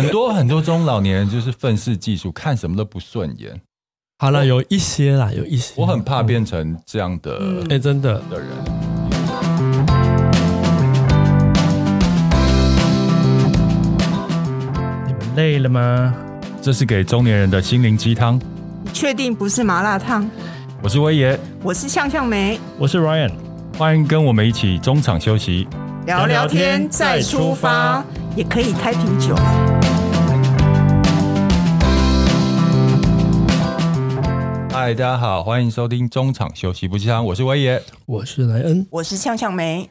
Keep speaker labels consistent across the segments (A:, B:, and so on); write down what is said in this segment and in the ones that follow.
A: 很多很多中老年人就是愤世嫉俗，看什么都不顺眼。
B: 好了，有一些啦，有一些。
A: 我很怕变成这样的，
B: 哎、嗯，真的
A: 的人。
B: 你们累了吗？
A: 这是给中年人的心灵鸡汤。
C: 你确定不是麻辣烫？
A: 我是威爷，
C: 我是向向梅，
B: 我是 Ryan，
A: 欢迎跟我们一起中场休息，
C: 聊聊天再出发，也可以开瓶酒。
A: 嗨，大家好，欢迎收听中场休息不鸡汤，我是威爷，
B: 我是莱恩，
C: 我是向向梅。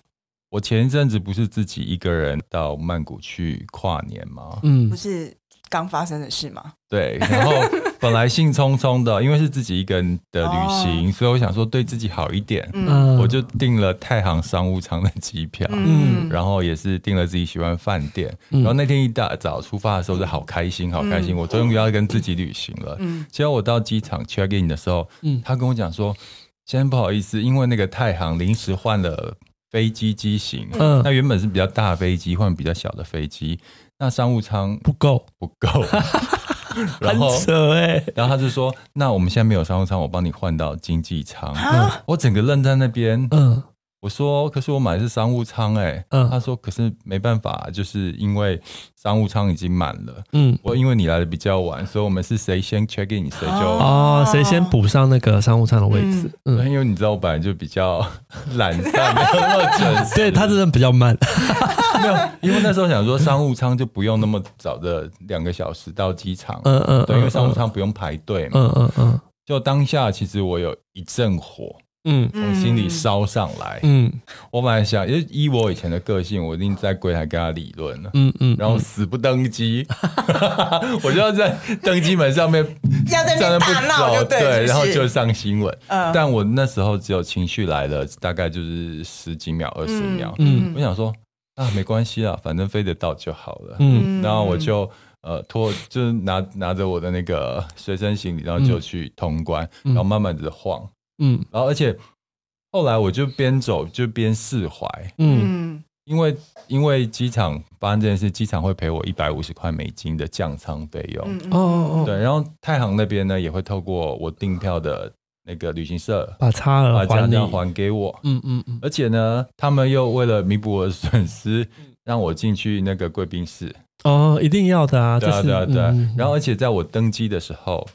A: 我前一阵子不是自己一个人到曼谷去跨年吗？
C: 嗯，不是刚发生的事吗？
A: 对，然后本来兴冲冲的，因为是自己一个人的旅行，哦、所以我想说对自己好一点，嗯，我就订了太行商务舱的机票，嗯，然后也是订了自己喜欢的饭店，嗯、然后那天一大早出发的时候就好开心，好开心，嗯、我终于要跟自己旅行了，嗯，结果我到机场 check in 的时候，嗯，他跟我讲说，先生不好意思，因为那个太行临时换了飞机机型，嗯，那原本是比较大飞机换比较小的飞机，那商务舱
B: 不够，
A: 不够。然后
B: 很扯欸，
A: 然后他就说：“那我们现在没有商务舱，我帮你换到经济舱。嗯”我整个愣在那边。嗯，我说：“可是我买的是商务舱。”哎，嗯，他说：“可是没办法，就是因为商务舱已经满了。”嗯，我因为你来的比较晚，所以我们是谁先 check in，谁就
B: 哦，谁先补上那个商务舱的位置。嗯，
A: 因为你知道我本来就比较懒散，没有那么准时，
B: 对他真的比较慢。
A: 没有，因为那时候想说商务舱就不用那么早的两个小时到机场，嗯嗯，对，因为商务舱不用排队嘛，嗯嗯嗯，就当下其实我有一阵火，嗯，从心里烧上来，嗯，我本来想，因为依我以前的个性，我一定在柜台跟他理论。了，嗯嗯，然后死不登机，我就要在登机门上面
C: 要在那边大闹，
A: 对，然后就上新闻，但我那时候只有情绪来了，大概就是十几秒、二十秒，嗯，我想说。啊，没关系啊，反正飞得到就好了。嗯，然后我就呃拖，就是拿拿着我的那个随身行李，然后就去通关，嗯、然后慢慢的晃。嗯，然后而且后来我就边走就边释怀。嗯，因为因为机场发生这件事，机场会赔我一百五十块美金的降舱费用。哦哦哦，对，然后太行那边呢也会透过我订票的。那个旅行社
B: 把差额还
A: 还还给我，嗯嗯嗯，而且呢，他们又为了弥补我的损失，让我进去那个贵宾室。
B: 哦，一定要的啊！
A: 对啊对啊对啊。然后，而且在我登机的时候。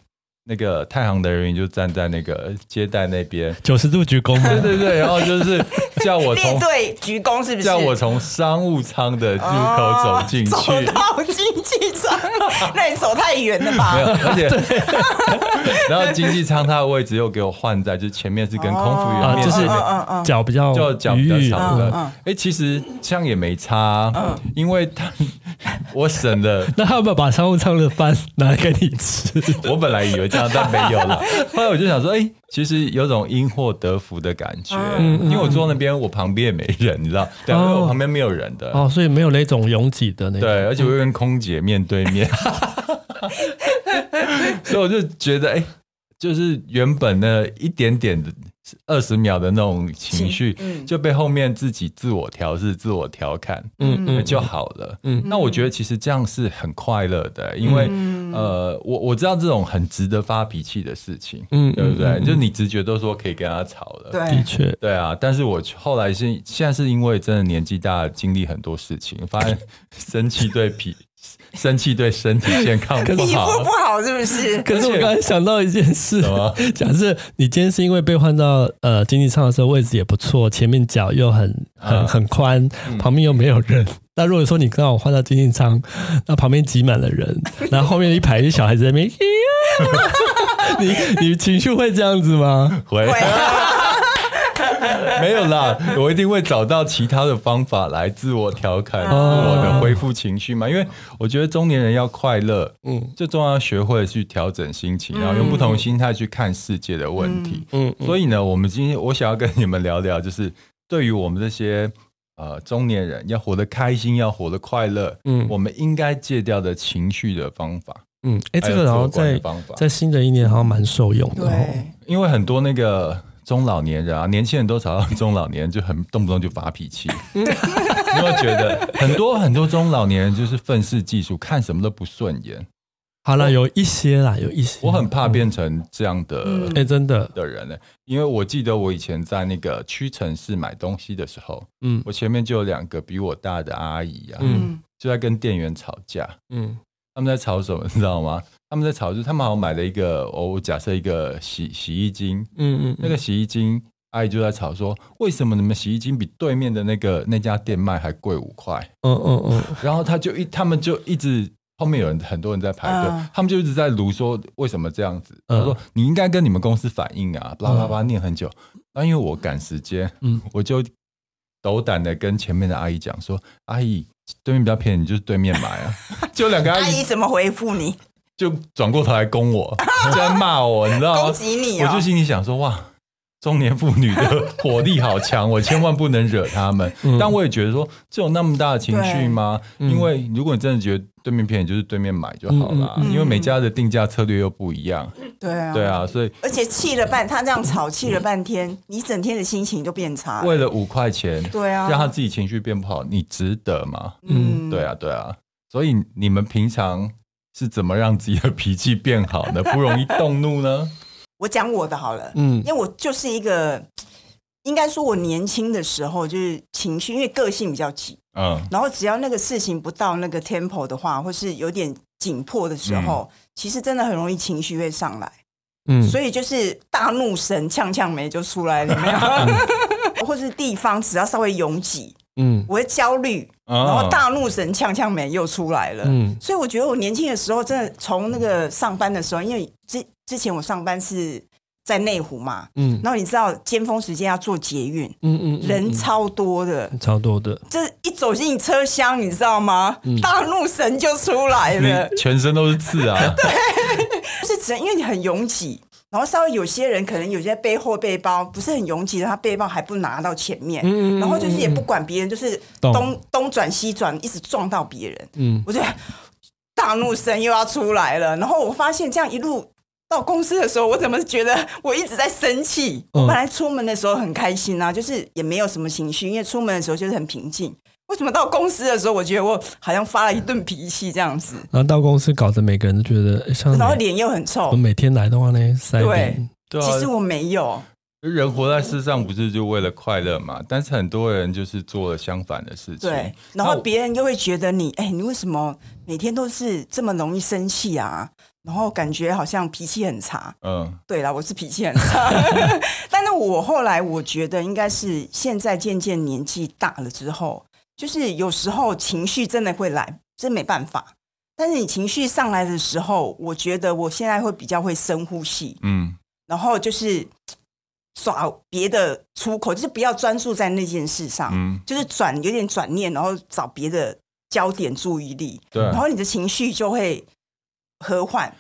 A: 那个太行的人员就站在那个接待那边，
B: 九十度鞠躬。
A: 对对对，然后就是叫我从
C: 对鞠躬，是不是
A: 叫我从商务舱的入口走进去？走
C: 到经济舱，那你走太远了吧？
A: 没有，而且然后经济舱它的位置又给我换在，就前面是跟空服员，
B: 就是脚比较
A: 就脚比较长的。哎，其实这样也没差，因为他我省了。
B: 那他要不要把商务舱的饭拿来给你吃？
A: 我本来以为这样。但没有了。后来我就想说，哎、欸，其实有种因祸得福的感觉。嗯，因为我坐那边，我旁边也没人，你知道，对，因为我旁边没有人的。
B: 哦，所以没有那种拥挤的那种。
A: 对，而且我跟空姐面对面，所以我就觉得，哎、欸，就是原本的一点点的。二十秒的那种情绪，就被后面自己自我调试、自我调侃，嗯嗯，就好了。嗯，那我觉得其实这样是很快乐的，因为呃，我我知道这种很值得发脾气的事情，嗯，对不对？就你直觉都说可以跟他吵了，
C: 对，
B: 的确，
A: 对啊。但是我后来是现在是因为真的年纪大，经历很多事情，发现生气对脾。生气对身体健康不好，皮肤
C: 不好是不是？
B: 可是我刚才想到一件事，假设你今天是因为被换到呃经济舱的时候位置也不错，前面脚又很很很宽，旁边又没有人。那如果说你刚好换到经济舱，那旁边挤满了人，然后后面一排一小孩子在那边，你你情绪会这样子吗？
A: 会。没有啦，我一定会找到其他的方法来自我调侃，自我的恢复情绪嘛。因为我觉得中年人要快乐，嗯，最重要要学会去调整心情，然后用不同心态去看世界的问题。嗯，所以呢，我们今天我想要跟你们聊聊，就是对于我们这些呃中年人要活得开心，要活得快乐，嗯，我们应该戒掉的情绪的方法。嗯，
B: 哎，这个然后在在新的一年好像蛮受用的，
C: 对，
A: 因为很多那个。中老年人啊，年轻人都吵到中老年人就很动不动就发脾气。你有没有觉得很多很多中老年人就是愤世嫉俗，看什么都不顺眼？
B: 好了，有一些啦，有一些。
A: 我很怕变成这样的，
B: 哎、嗯，真的
A: 的人呢，因为我记得我以前在那个屈臣氏买东西的时候，嗯，我前面就有两个比我大的阿姨啊，嗯，就在跟店员吵架，嗯，他们在吵什么，你知道吗？他们在吵，就是他们好像买了一个，哦，假设一个洗洗衣精，嗯嗯，那个洗衣精，阿姨就在吵说，为什么你们洗衣精比对面的那个那家店卖还贵五块？嗯嗯嗯，然后他就一，他们就一直。后面有人，很多人在排队，嗯、他们就一直在卢说为什么这样子。他、嗯、说你应该跟你们公司反映啊，巴拉巴拉念很久。那、嗯、因为我赶时间，嗯，我就斗胆的跟前面的阿姨讲说：“阿姨，对面比较便宜，你就是对面买啊。”就两个阿姨，
C: 阿姨怎么回复你？
A: 就转过头来攻我，就在骂我，你知道吗？
C: 攻击你、哦，
A: 我就心里想说：“哇。”中年妇女的火力好强，我千万不能惹他们。嗯、但我也觉得说，这有那么大的情绪吗？嗯、因为如果你真的觉得对面便宜，就是对面买就好了。嗯嗯、因为每家的定价策略又不一样。
C: 对啊，
A: 对啊，所以
C: 而且气了半，他这样吵气了半天，你整天的心情就变差。
A: 为了五块钱，
C: 对啊，
A: 让他自己情绪变不好，你值得吗？嗯，对啊，对啊。所以你们平常是怎么让自己的脾气变好呢？不容易动怒呢？
C: 我讲我的好了，嗯，因为我就是一个。应该说，我年轻的时候就是情绪，因为个性比较急，嗯，然后只要那个事情不到那个 tempo 的话，或是有点紧迫的时候，嗯、其实真的很容易情绪会上来，嗯，所以就是大怒神呛呛眉就出来了，没有？嗯、或是地方只要稍微拥挤，嗯，我会焦虑，然后大怒神呛呛眉又出来了，嗯，所以我觉得我年轻的时候，真的从那个上班的时候，因为之之前我上班是。在内湖嘛，嗯，然后你知道尖峰时间要坐捷运，嗯嗯，人超多的，
B: 超多的，
C: 这一走进车厢，你知道吗？大怒神就出来了，
A: 全身都是刺啊，
C: 对，是只因为你很拥挤，然后稍微有些人可能有些背后背包不是很拥挤的，他背包还不拿到前面，嗯，然后就是也不管别人，就是东东转西转，一直撞到别人，嗯，我觉得 大怒神又要出来了，然后我发现这样一路。到公司的时候，我怎么觉得我一直在生气？我本来出门的时候很开心啊，就是也没有什么情绪，因为出门的时候就是很平静。为什么到公司的时候，我觉得我好像发了一顿脾气这样子？
B: 然后到公司搞得每个人都觉得像，
C: 然后脸又很臭。
B: 我每天来的话呢，
C: 对，对啊，其实我没有。
A: 人活在世上不是就为了快乐嘛？但是很多人就是做了相反的事情。
C: 对，然后别人又会觉得你，哎，你为什么每天都是这么容易生气啊？然后感觉好像脾气很差。嗯，对了，我是脾气很差。但是我后来我觉得应该是现在渐渐年纪大了之后，就是有时候情绪真的会来，真没办法。但是你情绪上来的时候，我觉得我现在会比较会深呼吸。嗯，然后就是。耍别的出口，就是不要专注在那件事上，嗯，就是转有点转念，然后找别的焦点注意力，对，然后你的情绪就会和缓，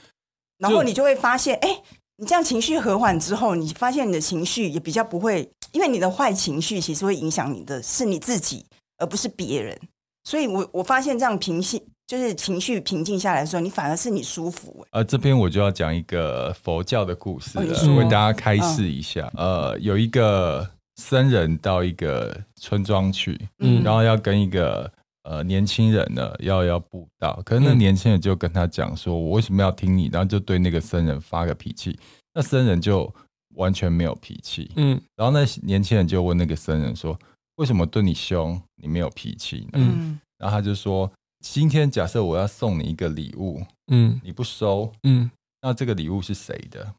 C: 然后你就会发现，哎就，你这样情绪和缓之后，你发现你的情绪也比较不会，因为你的坏情绪其实会影响你的是你自己，而不是别人，所以我我发现这样平息。就是情绪平静下来的时候，你反而是你舒服。呃，
A: 这边我就要讲一个佛教的故事了，哦、为大家开示一下。嗯、呃，有一个僧人到一个村庄去，嗯，然后要跟一个呃年轻人呢要要布道，可是那年轻人就跟他讲说：“我为什么要听你？”然后就对那个僧人发个脾气。那僧人就完全没有脾气，嗯。然后那年轻人就问那个僧人说：“为什么对你凶，你没有脾气呢？”嗯。然后他就说。今天假设我要送你一个礼物，嗯，你不收，嗯，那这个礼物是谁的？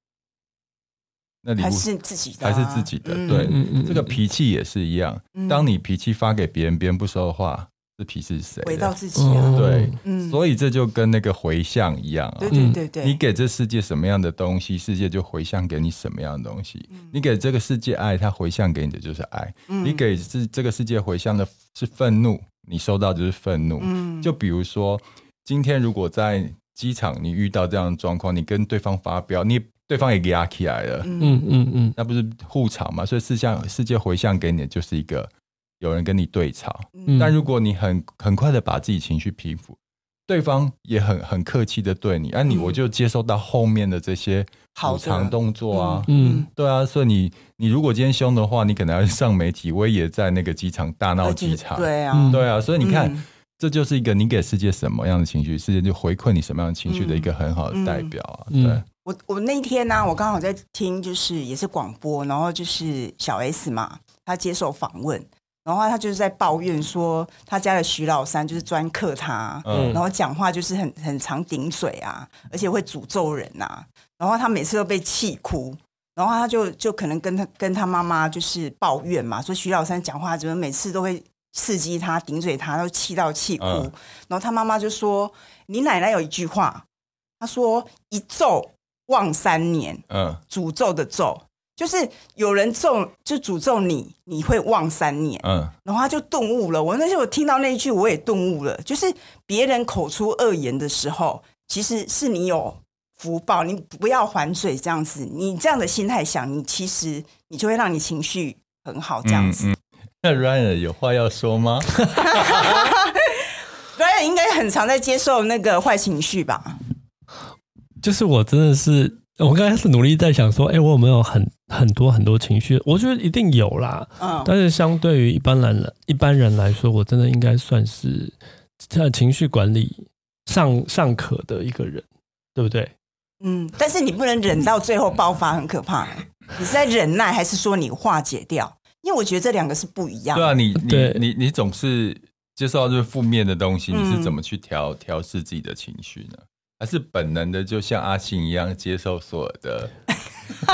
A: 那礼物还是自己的，还是自己的？对，这个脾气也是一样。当你脾气发给别人，别人不收的话，这皮是谁？回
C: 到自己啊。
A: 对，所以这就跟那个回向一样啊。
C: 对对对对，
A: 你给这世界什么样的东西，世界就回向给你什么样的东西。你给这个世界爱，它回向给你的就是爱。你给这这个世界回向的是愤怒。你收到就是愤怒，嗯，就比如说今天如果在机场你遇到这样的状况，你跟对方发飙，你对方也给压起来了，嗯嗯嗯，嗯那不是互吵嘛？所以世相世界回向给你的就是一个有人跟你对吵，嗯，但如果你很很快的把自己情绪平复，对方也很很客气的对你，啊你，我就接受到后面的这些补偿动作啊，嗯，对啊，所以你你如果今天凶的话，你可能要上媒体，我也在那个机场大闹机场，
C: 对啊，
A: 对啊，所以你看，嗯、这就是一个你给世界什么样的情绪，世界就回馈你什么样的情绪的一个很好的代表啊，嗯、对。
C: 我我那天呢、啊，我刚好在听，就是也是广播，然后就是小 S 嘛，他接受访问，然后他就是在抱怨说，他家的徐老三就是专克他，嗯，然后讲话就是很很常顶嘴啊，而且会诅咒人呐、啊，然后他每次都被气哭，然后他就就可能跟他跟他妈妈就是抱怨嘛，说徐老三讲话怎么每次都会刺激他顶嘴他，都气到气哭，嗯、然后他妈妈就说，你奶奶有一句话，她说一咒。望三年，嗯，诅咒的咒就是有人咒，就诅咒你，你会忘三年，嗯，然后他就顿悟了。我那时候我听到那一句，我也顿悟了，就是别人口出恶言的时候，其实是你有福报，你不要还嘴这样子。你这样的心态想，你其实你就会让你情绪很好这样子。嗯嗯、
A: 那 Ryan 有话要说吗？
C: Ryan 应该很常在接受那个坏情绪吧。
B: 就是我真的是，我刚开始努力在想说，哎、欸，我有没有很很多很多情绪？我觉得一定有啦。嗯，但是相对于一般人一般人来说，我真的应该算是在情绪管理尚尚可的一个人，对不对？
C: 嗯，但是你不能忍到最后爆发，很可怕。你是在忍耐，还是说你化解掉？因为我觉得这两个是不一样的。
A: 对啊，你你你你总是接受到这负面的东西，你是怎么去调调试自己的情绪呢？还是本能的，就像阿信一样接受所有的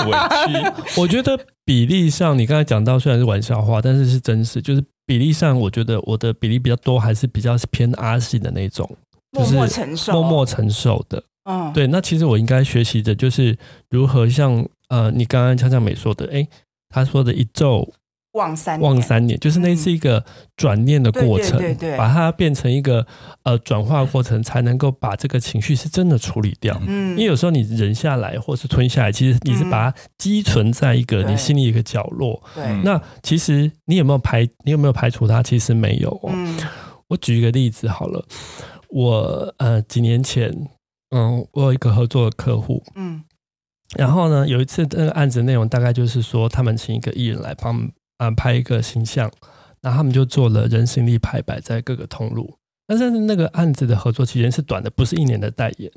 A: 委屈。
B: 我觉得比例上，你刚才讲到虽然是玩笑话，但是是真实。就是比例上，我觉得我的比例比较多，还是比较偏阿信的那种，就是默默承受、默默承受的。嗯，对。那其实我应该学习的就是如何像呃，你刚刚锵锵美说的，哎，他说的一咒。
C: 忘三
B: 望三年，就是那是一个转念的过程，对对对，把它变成一个呃转化过程，才能够把这个情绪是真的处理掉。嗯，因为有时候你忍下来或是吞下来，其实你是把它积存在一个你心里一个角落。对，那其实你有没有排？你有没有排除它？其实没有哦。嗯，我举一个例子好了，我呃几年前，嗯，我有一个合作的客户，嗯，然后呢，有一次那个案子内容大概就是说，他们请一个艺人来帮。啊，拍一个形象，然后他们就做了人形立牌摆在各个通路。但是那个案子的合作期间是短的，不是一年的代言，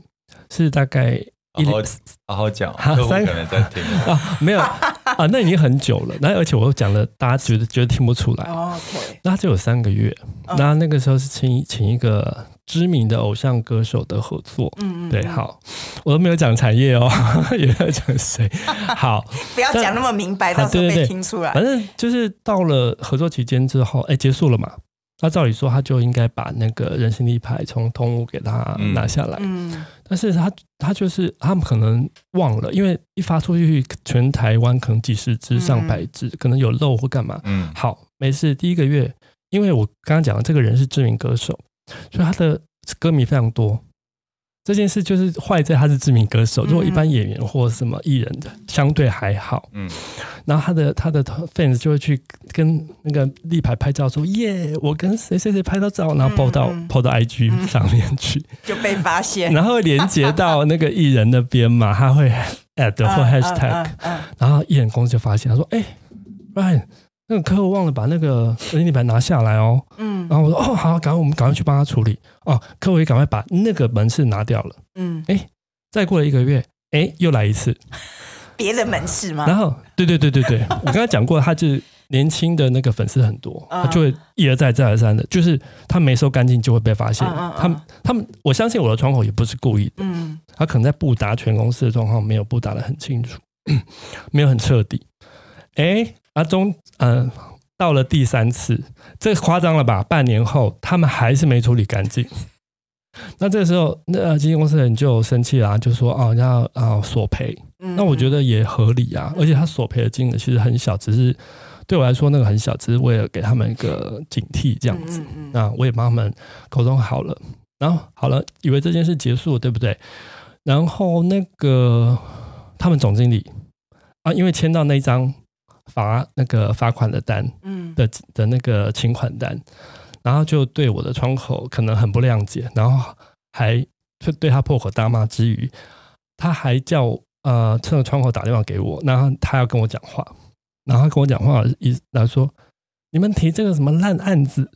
B: 是大概一
A: 好好好讲，客户可能在听
B: 啊，没有啊，那已经很久了。那而且我讲了，大家觉得觉得听不出来。OK，那就有三个月。那那个时候是请请一个。知名的偶像歌手的合作，嗯嗯，对，好，我都没有讲产业哦，也没有讲谁，好，
C: 不要讲那么明白，到时候被听出来。
B: 反正就是到了合作期间之后，哎，结束了嘛，那照理说他就应该把那个人形立牌从通路给他拿下来，嗯，但是他他就是他们可能忘了，因为一发出去，全台湾可能几十支、上百支，可能有漏或干嘛，嗯，好，没事，第一个月，因为我刚刚讲的这个人是知名歌手。所以他的歌迷非常多，这件事就是坏在他是知名歌手。如果一般演员或什么艺人的，相对还好。嗯，然后他的他的 fans 就会去跟那个立牌拍照，说耶，我跟谁谁谁拍到照，然后 po 到 po 到 IG 上面去，
C: 就被发现，
B: 然后连接到那个艺人那边嘛，他会 add 或 hashtag，然后艺人公司就发现，他说，哎，Ryan。那个客户忘了把那个人形立牌拿下来哦，嗯，然后我说哦好，赶快我们赶快去帮他处理。哦，客户也赶快把那个门市拿掉了，嗯，哎，再过了一个月，哎，又来一次，
C: 别的门市吗？
B: 然后对对对对对，我刚才讲过，他就是年轻的那个粉丝很多，他就会一而再再而三的，就是他没收干净就会被发现，他们他们我相信我的窗口也不是故意的，嗯，他可能在布达全公司的状况没有布达的很清楚，没有很彻底，哎。阿中，嗯、呃，到了第三次，这夸张了吧？半年后，他们还是没处理干净。那这个时候，那基金公司人就生气了，就说：“哦，要啊索赔。嗯”那我觉得也合理啊，而且他索赔的金额其实很小，只是对我来说那个很小，只是为了给他们一个警惕这样子。嗯嗯嗯，那我也帮他们沟通好了，然后好了，以为这件事结束，对不对？然后那个他们总经理啊，因为签到那张。罚那个罚款的单，嗯，的的那个请款单，然后就对我的窗口可能很不谅解，然后还就对他破口大骂之余，他还叫呃趁着窗口打电话给我，然后他要跟我讲话，然后他跟我讲话意思来说，你们提这个什么烂案子。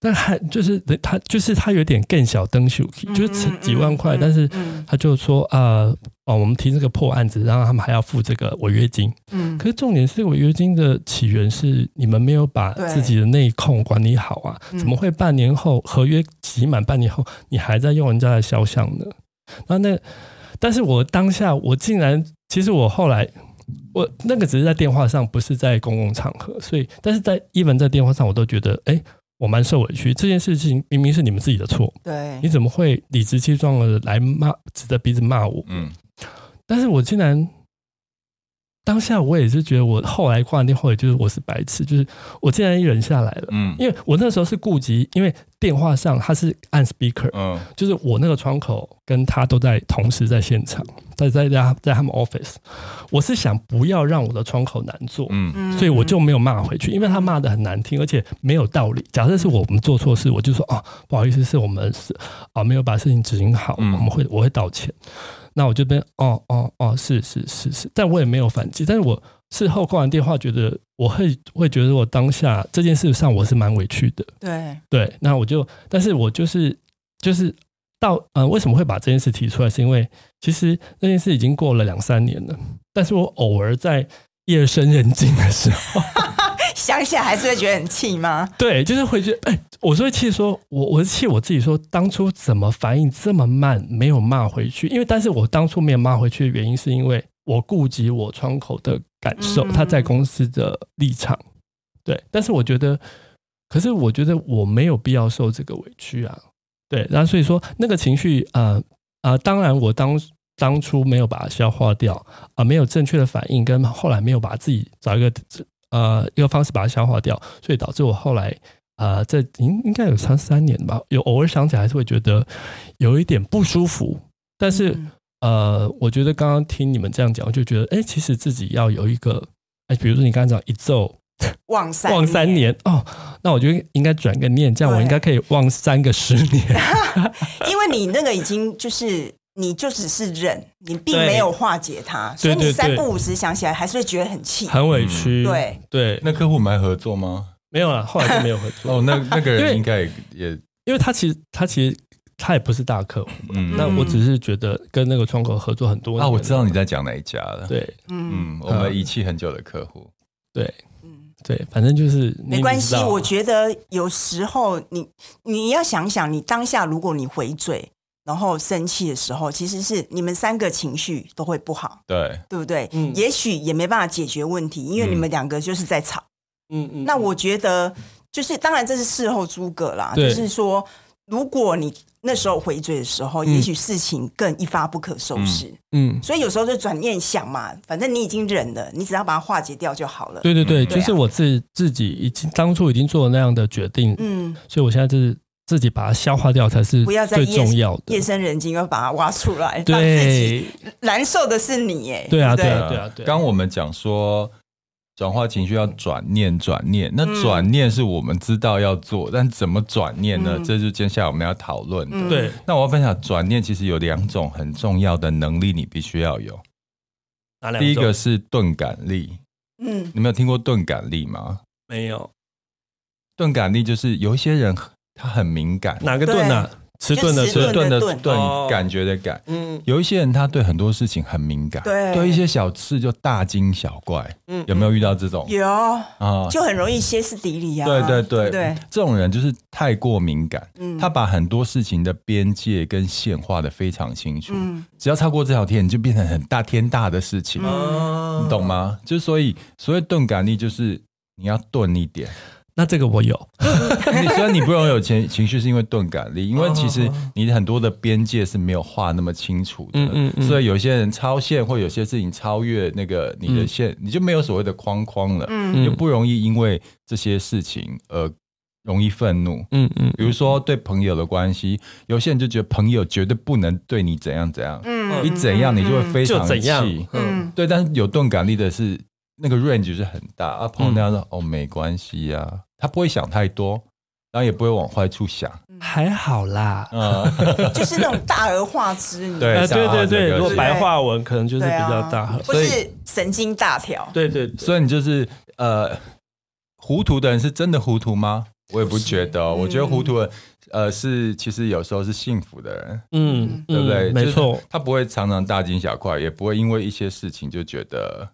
B: 但还就是他，就是他有点更小灯秀，就是几万块，但是他就说呃哦，我们提这个破案子，然后他们还要付这个违约金。嗯，可是重点是违约金的起源是你们没有把自己的内控管理好啊？怎么会半年后合约期满半年后，你还在用人家的肖像呢？那那，但是我当下我竟然，其实我后来我那个只是在电话上，不是在公共场合，所以但是在 even 在电话上，我都觉得哎。我蛮受委屈，这件事情明明是你们自己的错，
C: 对，
B: 你怎么会理直气壮的来骂，指着鼻子骂我？嗯，但是我竟然当下我也是觉得，我后来挂完电话，也就是我是白痴，就是我竟然忍下来了，嗯，因为我那时候是顾及，因为电话上他是按 speaker，嗯，就是我那个窗口跟他都在同时在现场。在在在在他们 office，我是想不要让我的窗口难做，嗯，所以我就没有骂回去，因为他骂的很难听，而且没有道理。假设是我们做错事，我就说啊，不好意思，是我们是啊，没有把事情执行好，我们会我会道歉。那我这边哦哦哦，是是是是，但我也没有反击。但是我事后挂完电话，觉得我会会觉得我当下这件事上我是蛮委屈的，
C: 对
B: 对。那我就，但是我就是就是。到呃，为什么会把这件事提出来？是因为其实那件事已经过了两三年了，但是我偶尔在夜深人静的时候，
C: 想起来还是会觉得很气吗？
B: 对，就是会觉得，哎，我是会气，说我我是气我自己，说当初怎么反应这么慢，没有骂回去。因为，但是我当初没有骂回去的原因，是因为我顾及我窗口的感受，他在公司的立场。对，但是我觉得，可是我觉得我没有必要受这个委屈啊。对，然后所以说那个情绪，呃呃，当然我当当初没有把它消化掉，啊、呃，没有正确的反应，跟后来没有把自己找一个呃一个方式把它消化掉，所以导致我后来呃这应应该有三三年吧，有偶尔想起来还是会觉得有一点不舒服，但是、嗯、呃，我觉得刚刚听你们这样讲，我就觉得哎，其实自己要有一个哎，比如说你刚才讲一奏。
C: 忘三
B: 忘三年哦，那我觉得应该转个念，这样我应该可以忘三个十年。
C: 因为你那个已经就是你就只是忍，你并没有化解它，所以你三不五时想起来还是会觉得很气、
B: 很委屈。
C: 对
B: 对，
A: 那客户我们还合作吗？
B: 没有啊，后来就没有合作。
A: 哦，那 那个人应该也也，
B: 因为他其实他其实他也不是大客户，嗯，那我只是觉得跟那个窗口合作很多。
A: 啊，我知道你在讲哪一家了。
B: 对，
A: 嗯，我们遗弃很久的客户。
B: 对。嗯对，反正就是
C: 没关系。我觉得有时候你你要想想，你当下如果你回嘴，然后生气的时候，其实是你们三个情绪都会不好，
A: 对
C: 对不对？嗯，也许也没办法解决问题，因为你们两个就是在吵。嗯嗯。那我觉得就是，当然这是事后诸葛啦，就是说。如果你那时候回嘴的时候，嗯、也许事情更一发不可收拾。嗯，嗯，所以有时候就转念想嘛，反正你已经忍了，你只要把它化解掉就好了。
B: 对对对，就是我自自己已经当初已经做了那样的决定。嗯，所以我现在就是自己把它消化掉才是最重要的。
C: 夜深人静要把它挖出来，对，自己难受的是你哎。
B: 对啊，对啊，对啊，对。
A: 刚我们讲说。转化情绪要转念，转念。那转念是我们知道要做，嗯、但怎么转念呢？嗯、这就是接下来我们要讨论的。
B: 对，
A: 那我要分享转念，其实有两种很重要的能力，你必须要有。
B: 哪两种？
A: 第一个是钝感力。嗯，你没有听过钝感力吗？
B: 没有。
A: 钝感力就是有一些人他很敏感。
B: 哪个钝呢、啊？迟钝的迟
A: 钝的钝，感觉的感。嗯，有一些人他对很多事情很敏感，
C: 对，
A: 对一些小事就大惊小怪。嗯，有没有遇到这种？
C: 有啊，就很容易歇斯底里啊。
A: 对对对对，这种人就是太过敏感。嗯，他把很多事情的边界跟线画的非常清楚。嗯，只要超过这条线，你就变成很大天大的事情。嗯，你懂吗？就所以所谓钝感力，就是你要钝一点。
B: 那这个我有，
A: 你虽然你不容易有情情绪，是因为钝感力，因为其实你很多的边界是没有画那么清楚的，嗯嗯嗯，所以有些人超线或有些事情超越那个你的线，你就没有所谓的框框了，嗯，就不容易因为这些事情而容易愤怒，嗯嗯，比如说对朋友的关系，有些人就觉得朋友绝对不能对你怎样怎样，嗯，你怎样你就会非常气，嗯，对，但是有钝感力的是那个 range 是很大啊，朋友那样说哦没关系呀。他不会想太多，然后也不会往坏处想，
B: 还好啦，
C: 嗯，就是那种大而化之，
A: 对
B: 对对对，如果白话文可能就是比较大，
C: 不是神经大条，
B: 对对，
A: 所以你就是呃，糊涂的人是真的糊涂吗？我也不觉得，我觉得糊涂的呃是其实有时候是幸福的人，嗯，对不对？
B: 没错，
A: 他不会常常大惊小怪，也不会因为一些事情就觉得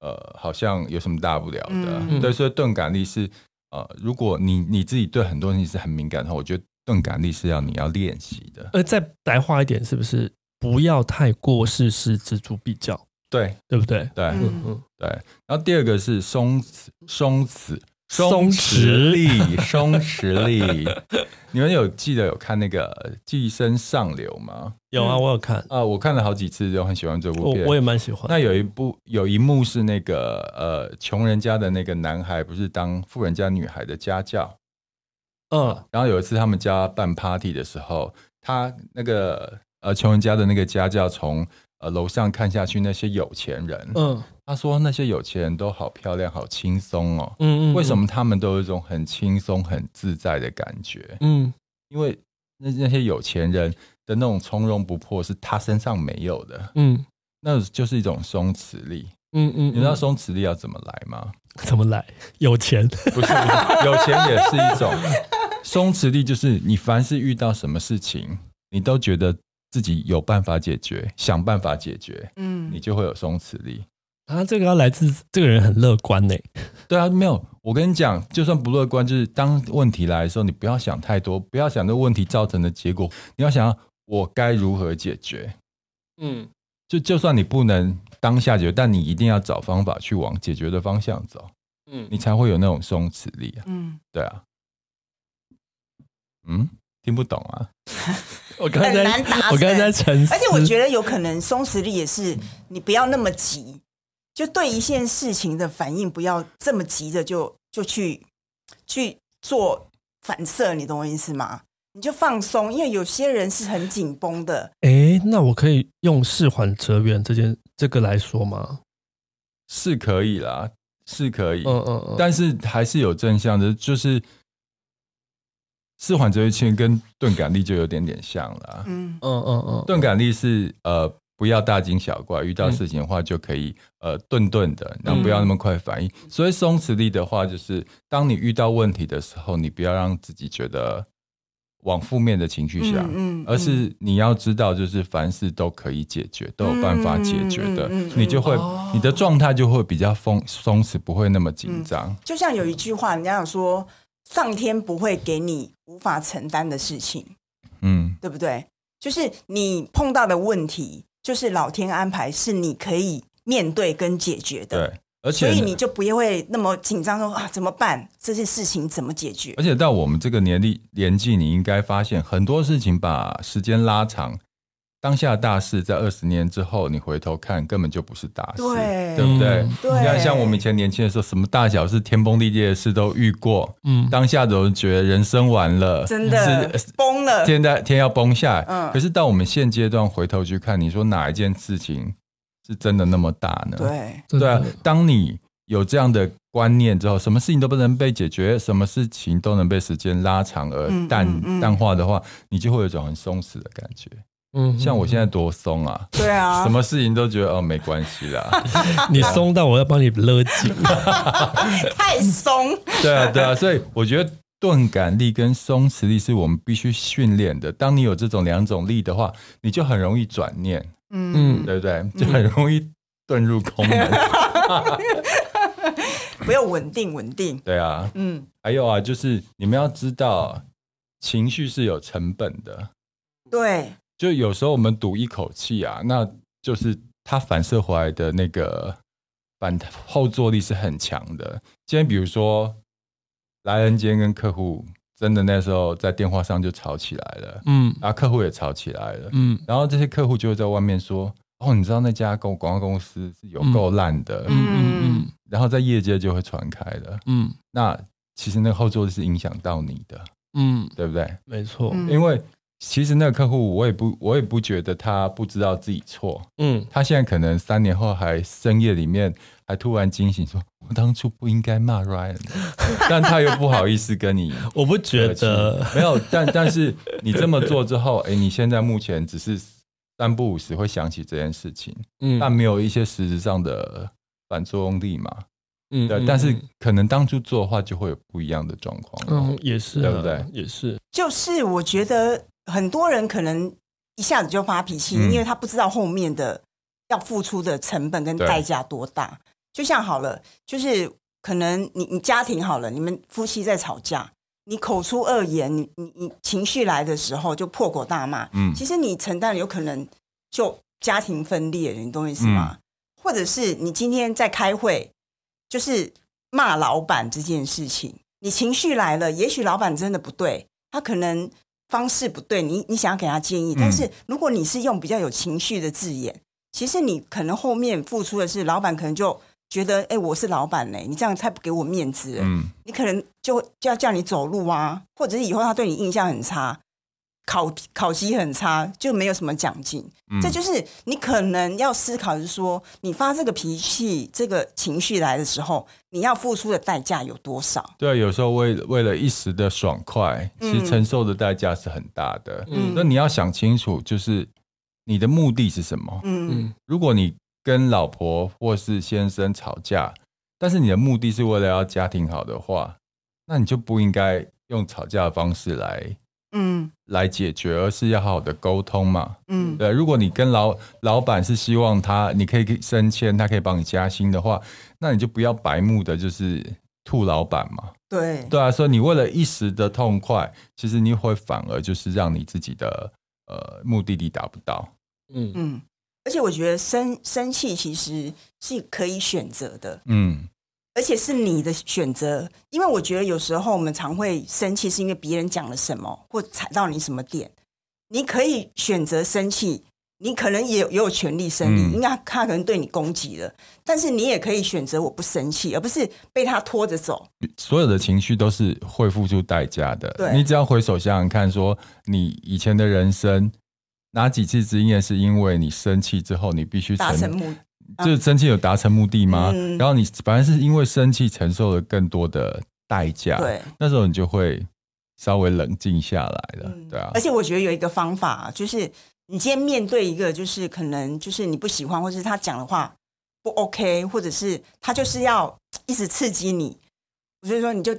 A: 呃好像有什么大不了的，对，所以钝感力是。呃，如果你你自己对很多东西是很敏感的话，我觉得钝感力是要你要练习的。
B: 呃，再白话一点，是不是不要太过事事锱铢必较？
A: 对，
B: 对不对？
A: 对，嗯嗯，对。然后第二个是松弛，松弛。松弛力，松弛力，你们有记得有看那个《寄生上流》吗？
B: 有啊，我有看
A: 啊，我看了好几次，就很喜欢这部片。
B: 我，我也蛮喜欢。
A: 那有一部有一幕是那个呃，穷人家的那个男孩，不是当富人家女孩的家教。嗯，然后有一次他们家办 party 的时候，他那个呃，穷人家的那个家教从呃楼上看下去，那些有钱人，嗯。他说：“那些有钱人都好漂亮，好轻松哦。嗯嗯，为什么他们都有一种很轻松、很自在的感觉？嗯，因为那那些有钱人的那种从容不迫是他身上没有的。嗯，那就是一种松弛力。嗯嗯，你知道松弛力要怎么来吗？
B: 怎么来？有钱？
A: 不是，不是，有钱也是一种松弛力，就是你凡是遇到什么事情，你都觉得自己有办法解决，想办法解决。嗯，你就会有松弛力。”
B: 他、啊、这个要来自这个人很乐观呢。
A: 对啊，没有，我跟你讲，就算不乐观，就是当问题来的时候，你不要想太多，不要想这问题造成的结果，你要想我该如何解决。嗯，就就算你不能当下解决，但你一定要找方法去往解决的方向走。嗯，你才会有那种松弛力啊。嗯，对啊。嗯，听不懂啊。
B: 我刚才我刚才在沉思，
C: 而且我觉得有可能松弛力也是你不要那么急。就对一件事情的反应，不要这么急着就就去去做反射，你懂我意思吗？你就放松，因为有些人是很紧绷的。
B: 哎，那我可以用事缓则圆这件这个来说吗？
A: 是可以啦，是可以。嗯嗯嗯。但是还是有正向的，就是事缓则圆跟钝感力就有点点像了。嗯嗯嗯嗯。钝感力是呃。不要大惊小怪，遇到事情的话就可以、嗯、呃顿顿的，然后不要那么快反应。嗯、所以松弛力的话，就是当你遇到问题的时候，你不要让自己觉得往负面的情绪想，嗯而是你要知道，就是凡事都可以解决，都有办法解决的，你就会、哦、你的状态就会比较松松弛，不会那么紧张、嗯。
C: 就像有一句话，人家讲说，上天不会给你无法承担的事情，嗯，对不对？就是你碰到的问题。就是老天安排是你可以面对跟解决的，对，而且所以你就不会那么紧张，说啊怎么办？这些事情怎么解决？
A: 而且到我们这个年龄年纪，你应该发现很多事情把时间拉长。当下大事，在二十年之后，你回头看，根本就不是大事，对，对不对？嗯、对，你看，像我们以前年轻的时候，什么大小事、天崩地裂的事都遇过。嗯，当下都觉得人生完了，
C: 真的是崩了，
A: 天在天要崩下来。嗯，可是到我们现阶段回头去看，你说哪一件事情是真的那么大呢？
C: 对，
A: 对啊。当你有这样的观念之后，什么事情都不能被解决，什么事情都能被时间拉长而淡、嗯嗯嗯、淡化的话，你就会有一种很松弛的感觉。嗯，像我现在多松啊！
C: 对啊，
A: 什么事情都觉得哦没关系啦。
B: 你松到我要帮你勒紧，
C: 太松。
A: 对啊，对啊，所以我觉得钝感力跟松弛力是我们必须训练的。当你有这种两种力的话，你就很容易转念，嗯，对不对？就很容易遁入空门。
C: 不要稳定，稳定。
A: 对啊，嗯，还有啊，就是你们要知道，情绪是有成本的。
C: 对。
A: 就有时候我们赌一口气啊，那就是它反射回来的那个反后坐力是很强的。今天比如说，来人今天跟客户真的那时候在电话上就吵起来了，嗯，然后客户也吵起来了，嗯，然后这些客户就会在外面说，哦，你知道那家公广告公司是有够烂的，嗯嗯嗯，然后在业界就会传开了，嗯，那其实那个后坐力是影响到你的，嗯，对不对？
B: 没错，
A: 因为。其实那个客户，我也不，我也不觉得他不知道自己错。嗯，他现在可能三年后还深夜里面还突然惊醒说，我当初不应该骂 Ryan，但他又不好意思跟你。
B: 我不觉得
A: 没有，但但是你这么做之后，哎，你现在目前只是三不五时会想起这件事情，嗯，但没有一些实质上的反作用力嘛。嗯，对，但是可能当初做的话，就会有不一样的状况。
B: 嗯，也是，
A: 对不对？
B: 也是，
C: 就是我觉得。很多人可能一下子就发脾气，嗯、因为他不知道后面的要付出的成本跟代价多大。就像好了，就是可能你你家庭好了，你们夫妻在吵架，你口出恶言，你你你情绪来的时候就破口大骂，嗯，其实你承担有可能就家庭分裂，你懂我意思吗？嗯、或者是你今天在开会，就是骂老板这件事情，你情绪来了，也许老板真的不对，他可能。方式不对，你你想要给他建议，但是如果你是用比较有情绪的字眼，嗯、其实你可能后面付出的是老板可能就觉得，哎，我是老板呢，你这样太不给我面子了，嗯，你可能就就要叫你走路啊，或者是以后他对你印象很差。考考绩很差，就没有什么奖金。嗯、这就是你可能要思考，是说你发这个脾气、这个情绪来的时候，你要付出的代价有多少？
A: 对，有时候为为了一时的爽快，其实承受的代价是很大的。嗯，那你要想清楚，就是你的目的是什么？嗯，如果你跟老婆或是先生吵架，但是你的目的是为了要家庭好的话，那你就不应该用吵架的方式来。嗯，来解决，而是要好好的沟通嘛。嗯，对。如果你跟老老板是希望他，你可以升迁，他可以帮你加薪的话，那你就不要白目的，就是吐老板嘛。
C: 对，
A: 对啊。所以你为了一时的痛快，其实你会反而就是让你自己的呃目的地达不到。
C: 嗯嗯，而且我觉得生生气其实是可以选择的。嗯。而且是你的选择，因为我觉得有时候我们常会生气，是因为别人讲了什么或踩到你什么点。你可以选择生气，你可能也有也有权利生气，因为、嗯、他可能对你攻击了。但是你也可以选择我不生气，而不是被他拖着走。
A: 所有的情绪都是会付出代价的。
C: 对，
A: 你只要回首想想看，说你以前的人生哪几次经验是因为你生气之后，你必须
C: 达成目。
A: 就是生气有达成目的吗？嗯、然后你反而是因为生气承受了更多的代价，
C: 对，
A: 那时候你就会稍微冷静下来了，嗯、对啊。
C: 而且我觉得有一个方法，就是你今天面对一个就是可能就是你不喜欢，或者是他讲的话不 OK，或者是他就是要一直刺激你，我就说你就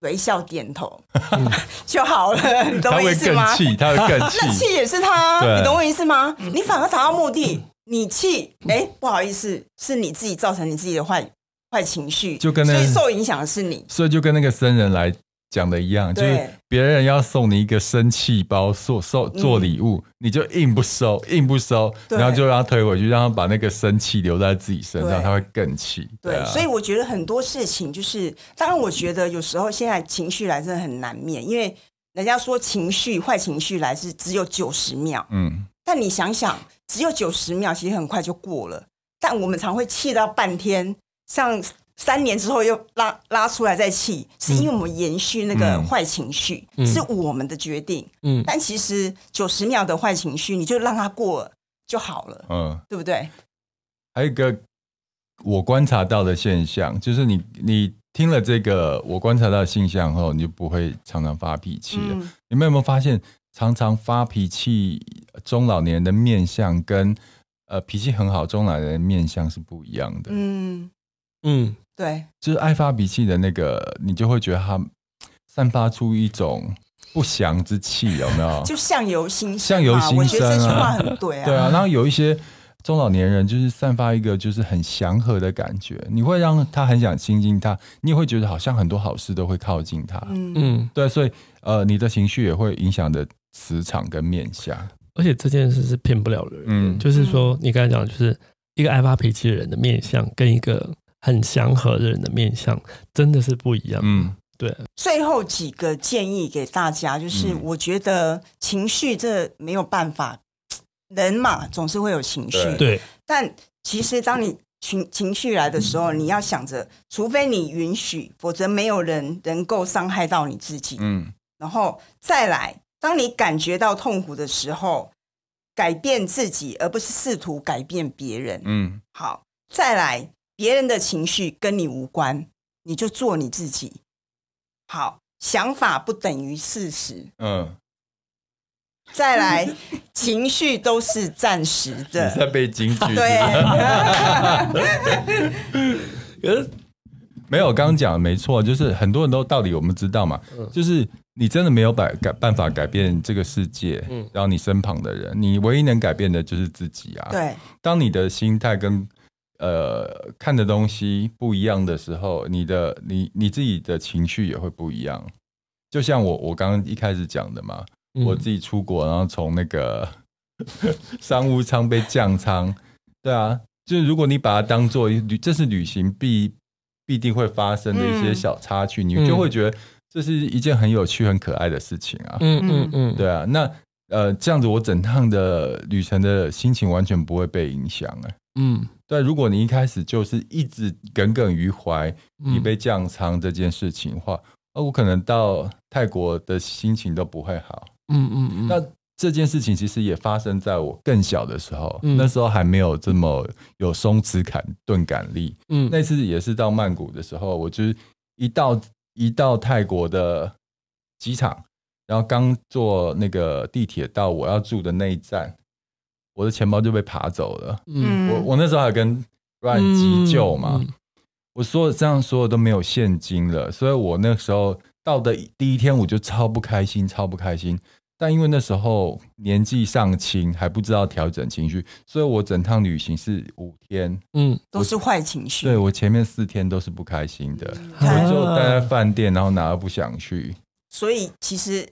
C: 微笑点头、嗯、就好了，你懂我意思吗？
A: 他会更气，他会更 气，
C: 那气也是他，你懂我意思吗？你反而达到目的。你气，哎，不好意思，是你自己造成你自己的坏坏情绪，
A: 就跟那个、
C: 所以受影响的是你，
A: 所以就跟那个僧人来讲的一样，就是别人要送你一个生气包，送送做礼物，嗯、你就硬不收，硬不收，然后就让他推回去，让他把那个生气留在自己身上，他会更气。
C: 对，啊、对，所以我觉得很多事情就是，当然，我觉得有时候现在情绪来真的很难免，因为人家说情绪坏情绪来是只有九十秒，嗯。但你想想，只有九十秒，其实很快就过了。但我们常会气到半天，像三年之后又拉拉出来再气，是因为我们延续那个坏情绪，嗯、是我们的决定。嗯，但其实九十秒的坏情绪，你就让它过了就好了。嗯，对不对？
A: 还有一个我观察到的现象，就是你你听了这个我观察到的现象后，你就不会常常发脾气了。嗯、你们有没有发现？常常发脾气，中老年人的面相跟呃脾气很好中老年人的面相是不一样的。嗯
C: 嗯，对，
A: 就是爱发脾气的那个，你就会觉得他散发出一种不祥之气，有没有？
C: 就相由心
A: 相由心生啊，我觉得
C: 这句话很对啊。
A: 对啊，然后有一些中老年人就是散发一个就是很祥和的感觉，你会让他很想亲近他，你也会觉得好像很多好事都会靠近他。嗯嗯，对，所以呃，你的情绪也会影响的。磁场跟面相，
B: 而且这件事是骗不了人。嗯，就是说，你刚才讲，就是一个爱发脾气的人的面相，跟一个很祥和的人的面相，真的是不一样。嗯，对。
C: 最后几个建议给大家，就是我觉得情绪这没有办法，人嘛总是会有情绪。
B: 对。
C: 但其实当你情情绪来的时候，你要想着，除非你允许，否则没有人能够伤害到你自己。嗯。然后再来。当你感觉到痛苦的时候，改变自己，而不是试图改变别人。嗯，好，再来，别人的情绪跟你无关，你就做你自己。好，想法不等于事实。嗯，再来，情绪都是暂时的。
A: 你在背京剧？
C: 对。
A: 没有，刚刚讲的没错，就是很多人都道理我们知道嘛，嗯、就是你真的没有改改办法改变这个世界，嗯，然后你身旁的人，你唯一能改变的就是自己啊。
C: 对，
A: 当你的心态跟呃看的东西不一样的时候，你的你你自己的情绪也会不一样。就像我我刚刚一开始讲的嘛，嗯、我自己出国，然后从那个 商务舱被降舱，对啊，就是如果你把它当做旅，这是旅行必。必定会发生的一些小插曲，嗯、你就会觉得这是一件很有趣、很可爱的事情啊。嗯嗯嗯，对啊。那呃，这样子我整趟的旅程的心情完全不会被影响哎。嗯，对。如果你一开始就是一直耿耿于怀你被降舱这件事情的话，那、嗯、我可能到泰国的心情都不会好。嗯嗯嗯。那这件事情其实也发生在我更小的时候，嗯、那时候还没有这么有松弛感、钝感力。嗯，那次也是到曼谷的时候，我就是一到一到泰国的机场，然后刚坐那个地铁到我要住的那一站，我的钱包就被扒走了。嗯，我我那时候还跟 Ryan 急救嘛，嗯、我说这样所有都没有现金了，所以我那时候到的第一天我就超不开心，超不开心。但因为那时候年纪尚轻，还不知道调整情绪，所以我整趟旅行是五天，嗯，
C: 都是坏情绪。
A: 对，我前面四天都是不开心的，嗯、我就待在饭店，然后哪都不想去。
C: 所以其实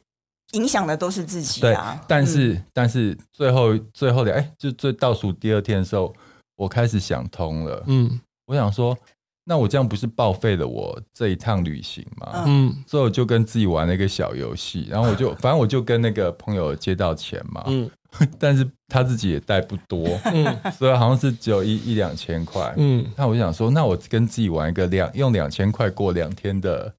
C: 影响的都是自己啊。
A: 对，但是、嗯、但是最后最后的哎，就最倒数第二天的时候，我开始想通了。嗯，我想说。那我这样不是报废了我这一趟旅行吗？嗯，所以我就跟自己玩了一个小游戏，然后我就 反正我就跟那个朋友借到钱嘛，嗯，但是他自己也带不多，嗯，所以好像是只有一一两千块，嗯，那我就想说，那我跟自己玩一个两用两千块过两天的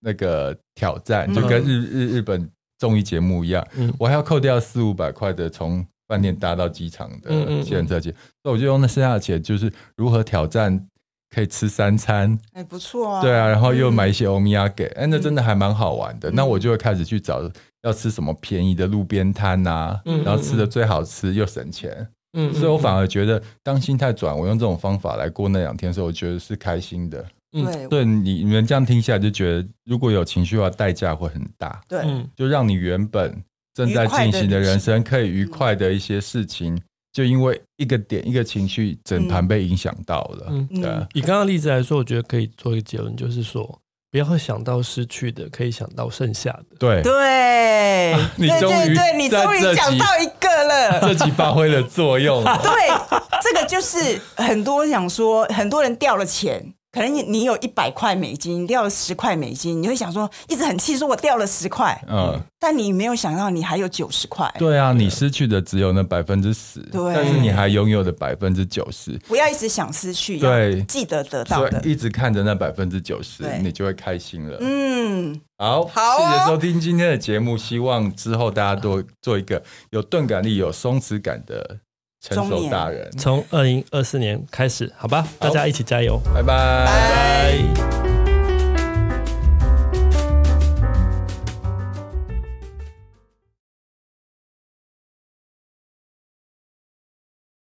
A: 那个挑战，就跟日日日本综艺节目一样，嗯，我还要扣掉四五百块的从饭店搭到机场的计程车钱，所以我就用那剩下的钱，就是如何挑战。可以吃三餐，
C: 哎，不错啊。
A: 对啊，然后又买一些欧米亚给，哎，那真的还蛮好玩的。那我就会开始去找要吃什么便宜的路边摊呐，然后吃的最好吃又省钱。嗯，所以我反而觉得，当心态转，我用这种方法来过那两天的时候，我觉得是开心的。对，对你你们这样听下来就觉得，如果有情绪的话，代价会很大。对，就让你原本正在进行的人生可以愉快的一些事情。就因为一个点一个情绪，整盘被影响到了。嗯，对。
B: 以刚刚例子来说，我觉得可以做一个结论，就是说，不要想到失去的，可以想到剩下的。
A: 对
C: 对，
A: 你终于
C: 对，你终于讲到一个了，
A: 这集发挥了作用。
C: 对，这个就是很多想说，很多人掉了钱。可能你你有一百块美金，掉了十块美金，你会想说，一直很气，说我掉了十块，嗯，但你没有想到你还有九十块。
A: 对啊，你失去的只有那百分之十，对，但是你还拥有的百分之九十。
C: 不要一直想失去，对，记得得到的，
A: 一直看着那百分之九十，你就会开心了。
C: 嗯，
A: 好，好，谢谢收听今天的节目，希望之后大家都做一个有钝感力、有松弛感的。成熟大人，
B: 从二零二四年开始，好吧，大家一起加油，
A: 拜拜。拜拜。